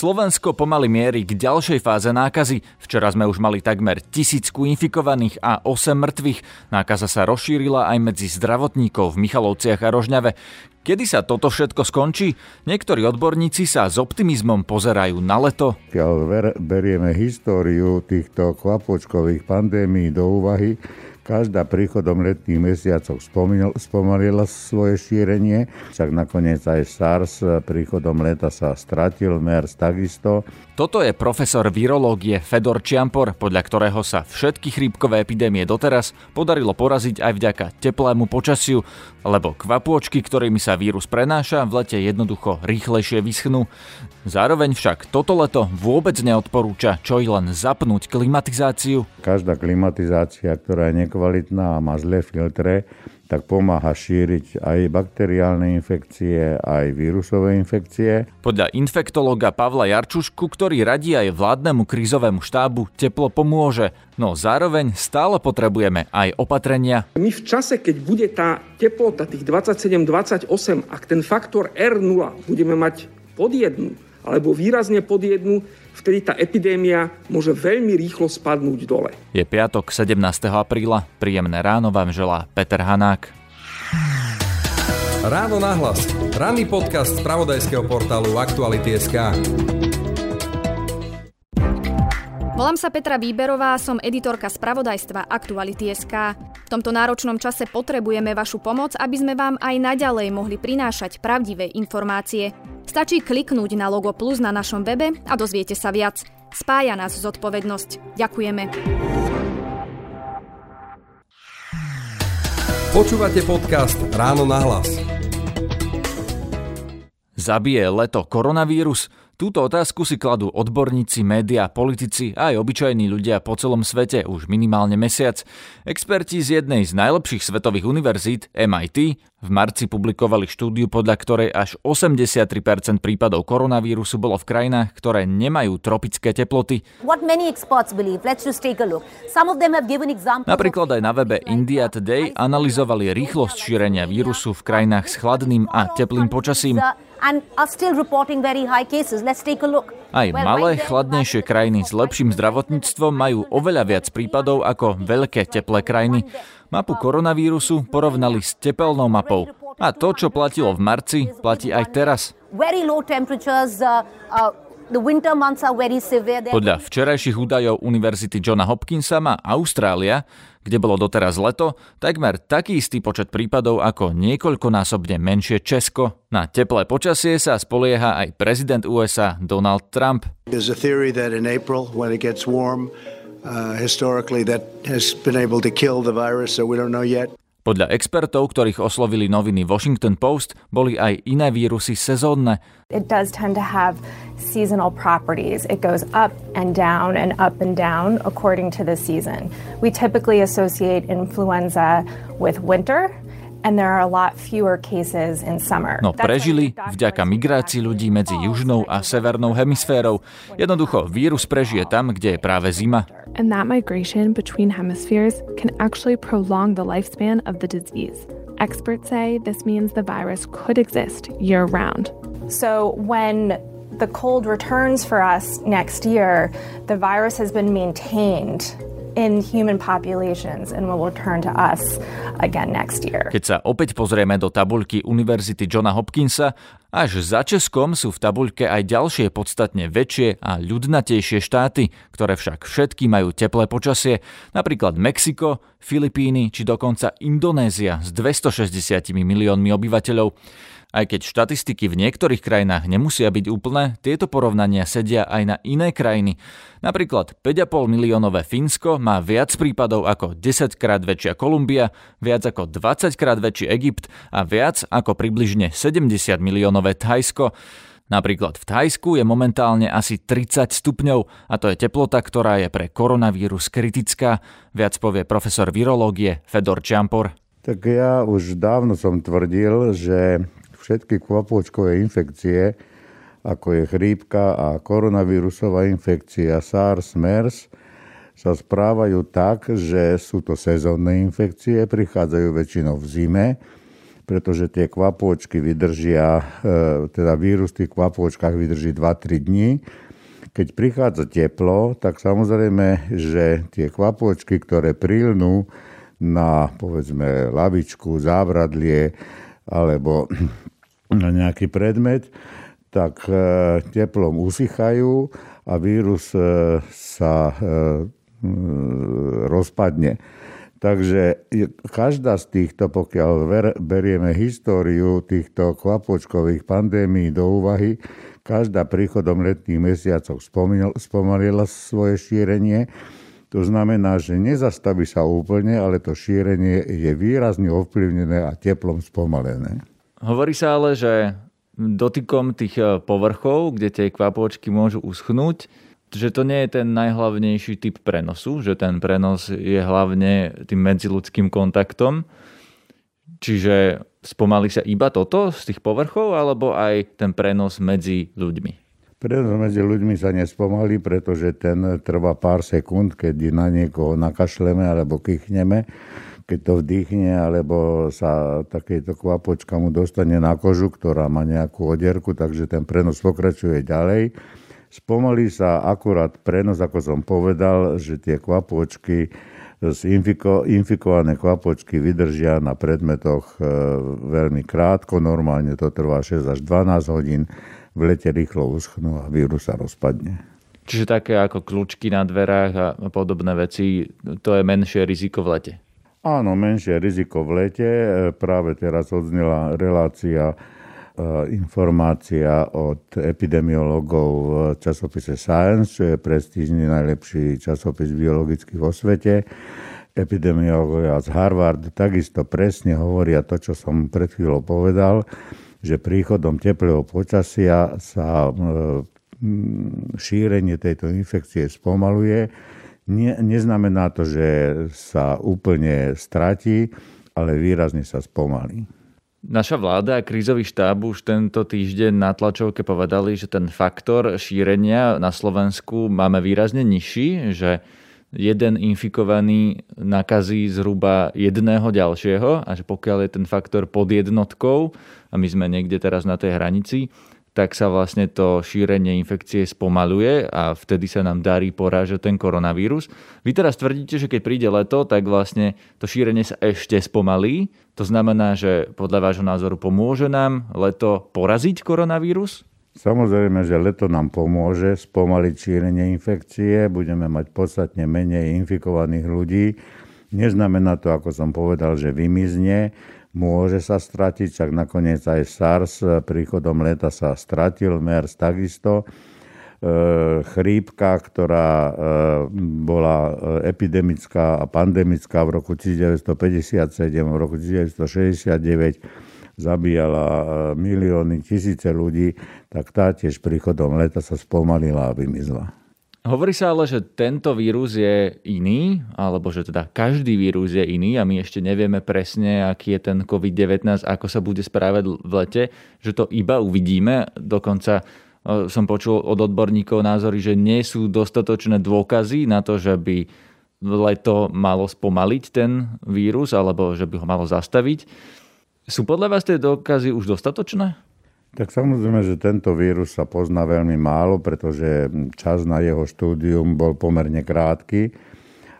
Slovensko pomaly mierí k ďalšej fáze nákazy. Včera sme už mali takmer tisícku infikovaných a 8 mŕtvych. Nákaza sa rozšírila aj medzi zdravotníkov v Michalovciach a Rožňave. Kedy sa toto všetko skončí? Niektorí odborníci sa s optimizmom pozerajú na leto. Keď berieme históriu týchto kvapočkových pandémií do úvahy, Každá príchodom letných mesiacov spomalila svoje šírenie, však nakoniec aj SARS príchodom leta sa stratil, MERS takisto. Toto je profesor virológie Fedor Čiampor, podľa ktorého sa všetky chrípkové epidémie doteraz podarilo poraziť aj vďaka teplému počasiu, lebo kvapôčky, ktorými sa vírus prenáša, v lete jednoducho rýchlejšie vyschnú. Zároveň však toto leto vôbec neodporúča čo i len zapnúť klimatizáciu. Každá klimatizácia, ktorá je nekvalitná a má zlé filtre, tak pomáha šíriť aj bakteriálne infekcie, aj vírusové infekcie. Podľa infektologa Pavla Jarčušku, ktorý radí aj vládnemu krízovému štábu, teplo pomôže, no zároveň stále potrebujeme aj opatrenia. My v čase, keď bude tá teplota tých 27-28, ak ten faktor R0 budeme mať pod jednu, alebo výrazne pod jednu, vtedy tá epidémia môže veľmi rýchlo spadnúť dole. Je piatok 17. apríla. Príjemné ráno vám želá Peter Hanák. Ráno nahlas. Ranný podcast z pravodajského portálu Aktuality.sk. Volám sa Petra Výberová, som editorka spravodajstva Aktuality.sk. V tomto náročnom čase potrebujeme vašu pomoc, aby sme vám aj naďalej mohli prinášať pravdivé informácie. Stačí kliknúť na logo plus na našom webe a dozviete sa viac. Spája nás zodpovednosť. Ďakujeme. Počúvate podcast Ráno na hlas. Zabije leto koronavírus? Túto otázku si kladú odborníci, média, politici a aj obyčajní ľudia po celom svete už minimálne mesiac. Experti z jednej z najlepších svetových univerzít, MIT, v marci publikovali štúdiu, podľa ktorej až 83% prípadov koronavírusu bolo v krajinách, ktoré nemajú tropické teploty. Napríklad aj na webe India Today analyzovali rýchlosť šírenia vírusu v krajinách s chladným a teplým počasím. Aj malé, chladnejšie krajiny s lepším zdravotníctvom majú oveľa viac prípadov ako veľké teplé krajiny. Mapu koronavírusu porovnali s tepelnou mapou. A to, čo platilo v marci, platí aj teraz. Podľa včerajších údajov Univerzity Johna Hopkinsa má Austrália, kde bolo doteraz leto, takmer taký istý počet prípadov ako niekoľkonásobne menšie Česko. Na teplé počasie sa spolieha aj prezident USA Donald Trump. Uh, historically that has been able to kill the virus, so we don't know yet. Podľa expertov, ktorých oslovili noviny Washington Post, boli aj iné vírusy sezónne. It does tend to have seasonal properties. It goes up and down and up and down according to the season. We typically associate influenza with winter and there are a lot fewer cases in summer. No prežili vďaka migrácii ľudí medzi južnou a severnou hemisférou. Jednoducho, vírus prežije tam, kde je práve zima. And that migration between hemispheres can actually prolong the lifespan of the disease. Experts say this means the virus could exist year round. So when the cold returns for us next year, the virus has been maintained in human populations and will return to us again next year. Keď sa opäť pozrieme do tabuľky Univerzity Johna Hopkinsa, až za Českom sú v tabuľke aj ďalšie podstatne väčšie a ľudnatejšie štáty, ktoré však všetky majú teplé počasie, napríklad Mexiko, Filipíny či dokonca Indonézia s 260 miliónmi obyvateľov. Aj keď štatistiky v niektorých krajinách nemusia byť úplné, tieto porovnania sedia aj na iné krajiny. Napríklad 5,5 miliónové Fínsko má viac prípadov ako 10 krát väčšia Kolumbia, viac ako 20 krát väčší Egypt a viac ako približne 70 miliónové Thajsko. Napríklad v Thajsku je momentálne asi 30 stupňov a to je teplota, ktorá je pre koronavírus kritická, viac povie profesor virológie Fedor Čampor. Tak ja už dávno som tvrdil, že všetky kvapôčkové infekcie, ako je chrípka a koronavírusová infekcia SARS, MERS, sa správajú tak, že sú to sezónne infekcie, prichádzajú väčšinou v zime, pretože tie kvapôčky vydržia, e, teda vírus v tých kvapôčkach vydrží 2-3 dní. Keď prichádza teplo, tak samozrejme, že tie kvapôčky, ktoré prilnú na povedzme lavičku, zábradlie alebo nejaký predmet, tak e, teplom usychajú a vírus e, sa rozpadne. Takže každá z týchto, pokiaľ berieme históriu týchto kvapočkových pandémií do úvahy, každá príchodom letných mesiacov spomalila svoje šírenie. To znamená, že nezastaví sa úplne, ale to šírenie je výrazne ovplyvnené a teplom spomalené. Hovorí sa ale, že dotykom tých eh, povrchov, kde tie kvapôčky môžu uschnúť, že to nie je ten najhlavnejší typ prenosu, že ten prenos je hlavne tým medziludským kontaktom. Čiže spomalí sa iba toto z tých povrchov, alebo aj ten prenos medzi ľuďmi? Prenos medzi ľuďmi sa nespomalí, pretože ten trvá pár sekúnd, keď na niekoho nakašleme alebo kýchneme. Keď to vdýchne, alebo sa takéto kvapočka mu dostane na kožu, ktorá má nejakú odierku, takže ten prenos pokračuje ďalej Spomalí sa akurát prenos, ako som povedal, že tie kvapôčky, infiko, infikované kvapočky vydržia na predmetoch e, veľmi krátko, normálne to trvá 6 až 12 hodín, v lete rýchlo uschnú a vírus sa rozpadne. Čiže také ako kľúčky na dverách a podobné veci, to je menšie riziko v lete? Áno, menšie riziko v lete. E, práve teraz odznela relácia E, informácia od epidemiologov v časopise Science, čo je prestížny najlepší časopis biologický vo svete. Epidemiológovia z Harvard takisto presne hovoria to, čo som pred chvíľou povedal, že príchodom teplého počasia sa e, šírenie tejto infekcie spomaluje. Nie, neznamená to, že sa úplne stratí, ale výrazne sa spomalí. Naša vláda a krízový štáb už tento týždeň na tlačovke povedali, že ten faktor šírenia na Slovensku máme výrazne nižší, že jeden infikovaný nakazí zhruba jedného ďalšieho a že pokiaľ je ten faktor pod jednotkou a my sme niekde teraz na tej hranici, tak sa vlastne to šírenie infekcie spomaluje a vtedy sa nám darí porážať ten koronavírus. Vy teraz tvrdíte, že keď príde leto, tak vlastne to šírenie sa ešte spomalí. To znamená, že podľa vášho názoru pomôže nám leto poraziť koronavírus? Samozrejme, že leto nám pomôže spomaliť šírenie infekcie, budeme mať podstatne menej infikovaných ľudí. Neznamená to, ako som povedal, že vymizne, môže sa stratiť, však nakoniec aj SARS príchodom leta sa stratil, MERS takisto. E, chrípka, ktorá e, bola e, epidemická a pandemická v roku 1957, v roku 1969 zabíjala milióny, tisíce ľudí, tak tá tiež príchodom leta sa spomalila a vymizla. Hovorí sa ale, že tento vírus je iný, alebo že teda každý vírus je iný a my ešte nevieme presne, aký je ten COVID-19, ako sa bude správať v lete, že to iba uvidíme. Dokonca e, som počul od odborníkov názory, že nie sú dostatočné dôkazy na to, že by leto malo spomaliť ten vírus alebo že by ho malo zastaviť. Sú podľa vás tie dôkazy už dostatočné? Tak samozrejme, že tento vírus sa pozná veľmi málo, pretože čas na jeho štúdium bol pomerne krátky.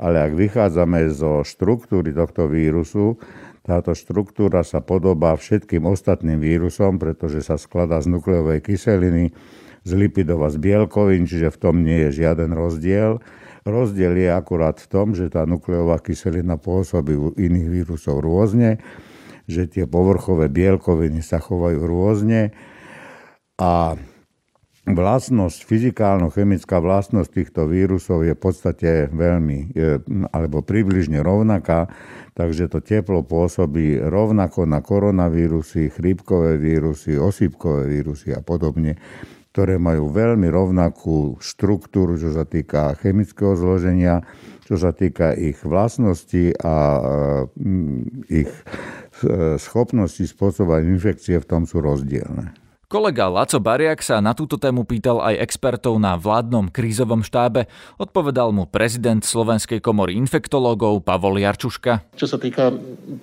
Ale ak vychádzame zo štruktúry tohto vírusu, táto štruktúra sa podobá všetkým ostatným vírusom, pretože sa skladá z nukleovej kyseliny, z lipidov a z bielkovín, čiže v tom nie je žiaden rozdiel. Rozdiel je akurát v tom, že tá nukleová kyselina pôsobí u iných vírusov rôzne že tie povrchové bielkoviny sa chovajú rôzne a vlastnosť, fyzikálno-chemická vlastnosť týchto vírusov je v podstate veľmi, alebo približne rovnaká, takže to teplo pôsobí rovnako na koronavírusy, chrípkové vírusy, osýpkové vírusy a podobne, ktoré majú veľmi rovnakú štruktúru, čo sa týka chemického zloženia, čo sa týka ich vlastností a ich schopnosti spôsobovať infekcie v tom sú rozdielne. Kolega Laco Bariak sa na túto tému pýtal aj expertov na vládnom krízovom štábe. Odpovedal mu prezident Slovenskej komory infektológov Pavol Jarčuška. Čo sa týka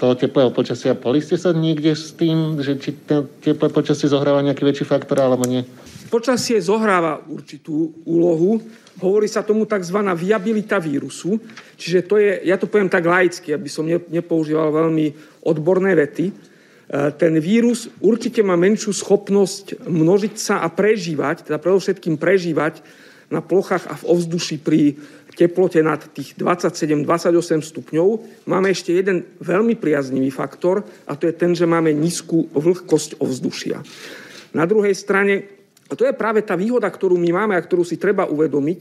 toho teplého počasia, poli ste sa niekde s tým, že či teplé počasie zohráva nejaký väčší faktor alebo nie? Počasie zohráva určitú úlohu. Hovorí sa tomu tzv. viabilita vírusu. Čiže to je, ja to poviem tak laicky, aby som nepoužíval veľmi odborné vety E, ten vírus určite má menšiu schopnosť množiť sa a prežívať, teda predovšetkým prežívať na plochách a v ovzduši pri teplote nad tých 27-28 stupňov. Máme ešte jeden veľmi priaznivý faktor a to je ten, že máme nízku vlhkosť ovzdušia. Na druhej strane, a to je práve tá výhoda, ktorú my máme a ktorú si treba uvedomiť,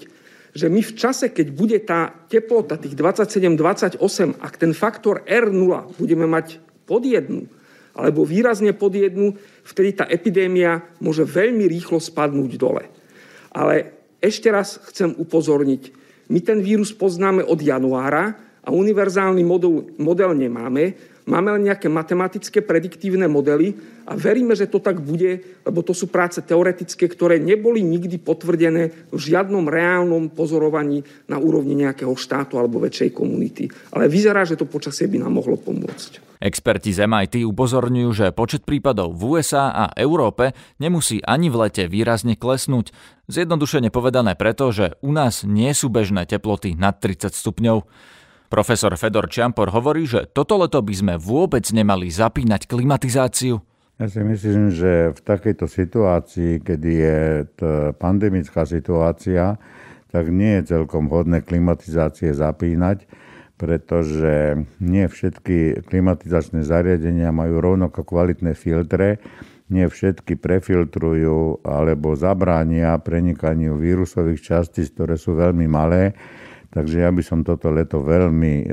že my v čase, keď bude tá teplota tých 27-28, ak ten faktor R0 budeme mať pod jednu, alebo výrazne pod jednu, vtedy tá epidémia môže veľmi rýchlo spadnúť dole. Ale ešte raz chcem upozorniť, my ten vírus poznáme od januára a univerzálny model, model nemáme, máme len nejaké matematické prediktívne modely a veríme, že to tak bude, lebo to sú práce teoretické, ktoré neboli nikdy potvrdené v žiadnom reálnom pozorovaní na úrovni nejakého štátu alebo väčšej komunity. Ale vyzerá, že to počasie by nám mohlo pomôcť. Experti z MIT upozorňujú, že počet prípadov v USA a Európe nemusí ani v lete výrazne klesnúť. Zjednodušene povedané preto, že u nás nie sú bežné teploty nad 30 stupňov. Profesor Fedor Čampor hovorí, že toto leto by sme vôbec nemali zapínať klimatizáciu. Ja si myslím, že v takejto situácii, kedy je pandemická situácia, tak nie je celkom hodné klimatizácie zapínať pretože nie všetky klimatizačné zariadenia majú rovnako kvalitné filtre, nie všetky prefiltrujú alebo zabránia prenikaniu vírusových častíc, ktoré sú veľmi malé. Takže ja by som toto leto veľmi e,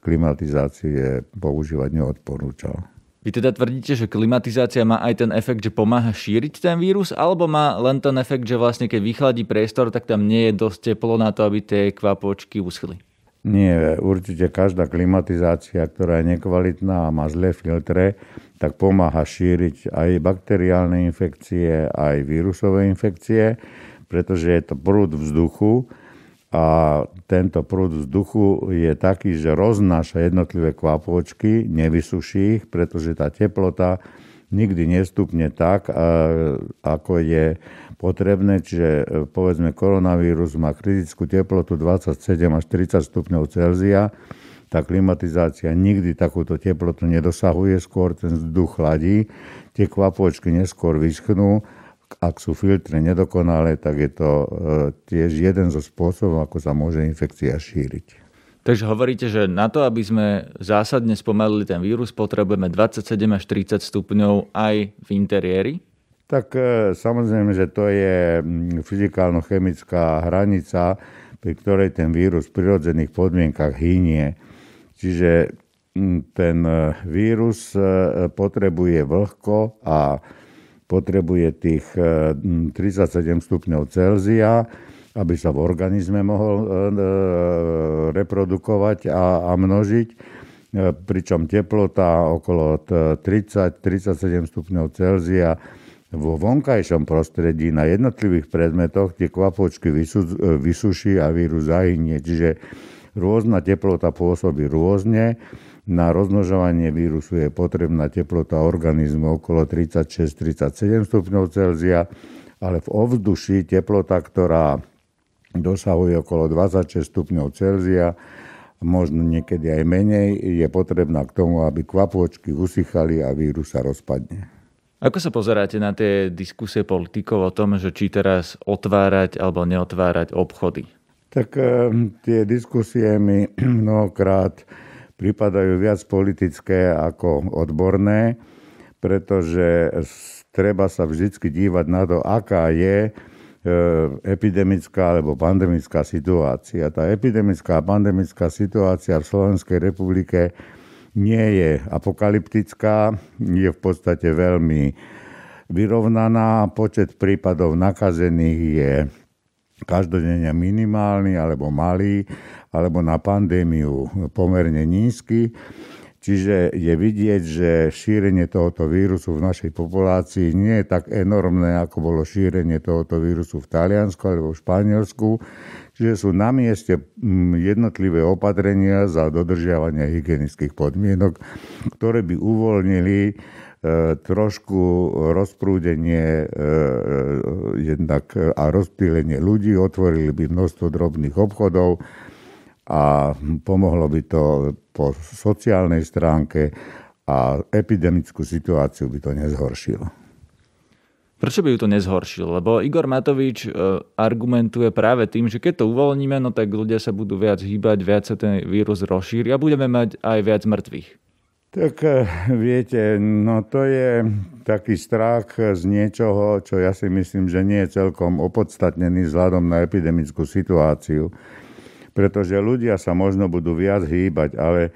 klimatizácie používať neodporúčal. Vy teda tvrdíte, že klimatizácia má aj ten efekt, že pomáha šíriť ten vírus, alebo má len ten efekt, že vlastne keď vychladí priestor, tak tam nie je dosť teplo na to, aby tie kvapočky uschli? Nie, určite každá klimatizácia, ktorá je nekvalitná a má zlé filtre, tak pomáha šíriť aj bakteriálne infekcie, aj vírusové infekcie, pretože je to prúd vzduchu a tento prúd vzduchu je taký, že roznáša jednotlivé kvapôčky, nevysuší ich, pretože tá teplota nikdy nestupne tak, ako je potrebné, čiže e, povedzme koronavírus má kritickú teplotu 27 až 30 stupňov Celzia, tá klimatizácia nikdy takúto teplotu nedosahuje, skôr ten vzduch chladí, tie kvapočky neskôr vyschnú, ak sú filtre nedokonalé, tak je to e, tiež jeden zo spôsobov, ako sa môže infekcia šíriť. Takže hovoríte, že na to, aby sme zásadne spomalili ten vírus, potrebujeme 27 až 30 stupňov aj v interiéri? Tak e, samozrejme, že to je fyzikálno-chemická hranica, pri ktorej ten vírus v prirodzených podmienkach hynie. Čiže ten e, vírus potrebuje vlhko a potrebuje tých 37 stupňov Celzia, aby sa v organizme mohol reprodukovať a, a množiť pričom teplota okolo 30-37 stupňov Celzia vo vonkajšom prostredí na jednotlivých predmetoch tie kvapočky vysuší a vírus zahynie. Čiže rôzna teplota pôsobí rôzne. Na rozmnožovanie vírusu je potrebná teplota organizmu okolo 36-37 stupňov Celzia, ale v ovzduší teplota, ktorá dosahuje okolo 26 stupňov Celzia, možno niekedy aj menej, je potrebná k tomu, aby kvapôčky usychali a vírus sa rozpadne. Ako sa pozeráte na tie diskusie politikov o tom, že či teraz otvárať alebo neotvárať obchody? Tak e, tie diskusie mi mnohokrát pripadajú viac politické ako odborné, pretože treba sa vždy dívať na to, aká je e, epidemická alebo pandemická situácia. Tá epidemická a pandemická situácia v Slovenskej republike nie je apokalyptická, je v podstate veľmi vyrovnaná. Počet prípadov nakazených je každodenne minimálny alebo malý, alebo na pandémiu pomerne nízky. Čiže je vidieť, že šírenie tohoto vírusu v našej populácii nie je tak enormné, ako bolo šírenie tohoto vírusu v Taliansku alebo v Španielsku. Čiže sú na mieste mm, jednotlivé opatrenia za dodržiavanie hygienických podmienok, ktoré by uvoľnili trošku rozprúdenie e, e, jednak a rozptýlenie ľudí, otvorili by množstvo drobných obchodov, a pomohlo by to po sociálnej stránke a epidemickú situáciu by to nezhoršilo. Prečo by ju to nezhoršilo? Lebo Igor Matovič e, argumentuje práve tým, že keď to uvoľníme, no tak ľudia sa budú viac hýbať, viac sa ten vírus rozšíri a budeme mať aj viac mŕtvych. Tak e, viete, no to je taký strach z niečoho, čo ja si myslím, že nie je celkom opodstatnený vzhľadom na epidemickú situáciu pretože ľudia sa možno budú viac hýbať, ale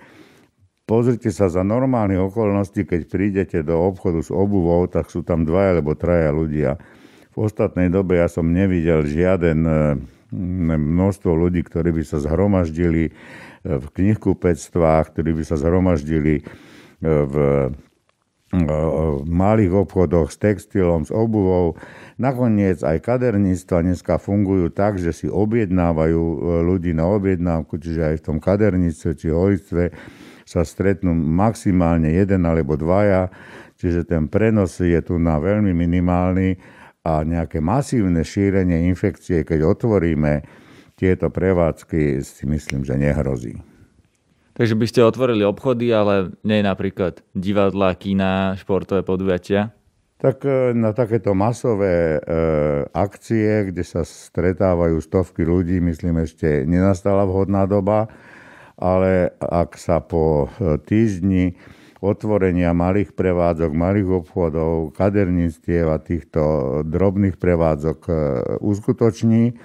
pozrite sa za normálnych okolností, keď prídete do obchodu s obuvou, tak sú tam dvaja alebo traja ľudia. V ostatnej dobe ja som nevidel žiaden e, množstvo ľudí, ktorí by sa zhromaždili e, v knihkupectvách, ktorí by sa zhromaždili e, v v malých obchodoch s textilom, s obuvou. Nakoniec aj kaderníctva dneska fungujú tak, že si objednávajú e, ľudí na objednávku, čiže aj v tom kaderníctve či holictve sa stretnú maximálne jeden alebo dvaja, čiže ten prenos je tu na veľmi minimálny a nejaké masívne šírenie infekcie, keď otvoríme tieto prevádzky, si myslím, že nehrozí. Takže by ste otvorili obchody, ale nie napríklad divadla, kína, športové podujatia? Tak e, na takéto masové e, akcie, kde sa stretávajú stovky ľudí, myslím ešte nenastala vhodná doba, ale ak sa po e, týždni otvorenia malých prevádzok, malých obchodov, kaderníctiev a týchto drobných prevádzok e, uskutoční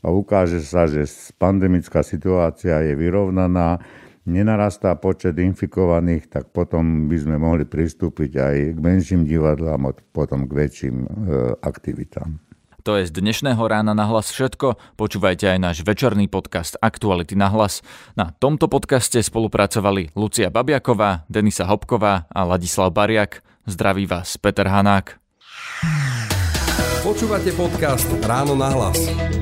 a ukáže sa, že pandemická situácia je vyrovnaná, nenarastá počet infikovaných, tak potom by sme mohli pristúpiť aj k menším divadlám a potom k väčším e, aktivitám. To je z dnešného rána na hlas všetko. Počúvajte aj náš večerný podcast Aktuality na hlas. Na tomto podcaste spolupracovali Lucia Babiaková, Denisa Hopková a Ladislav Bariak. Zdraví vás Peter Hanák. Počúvate podcast Ráno na hlas.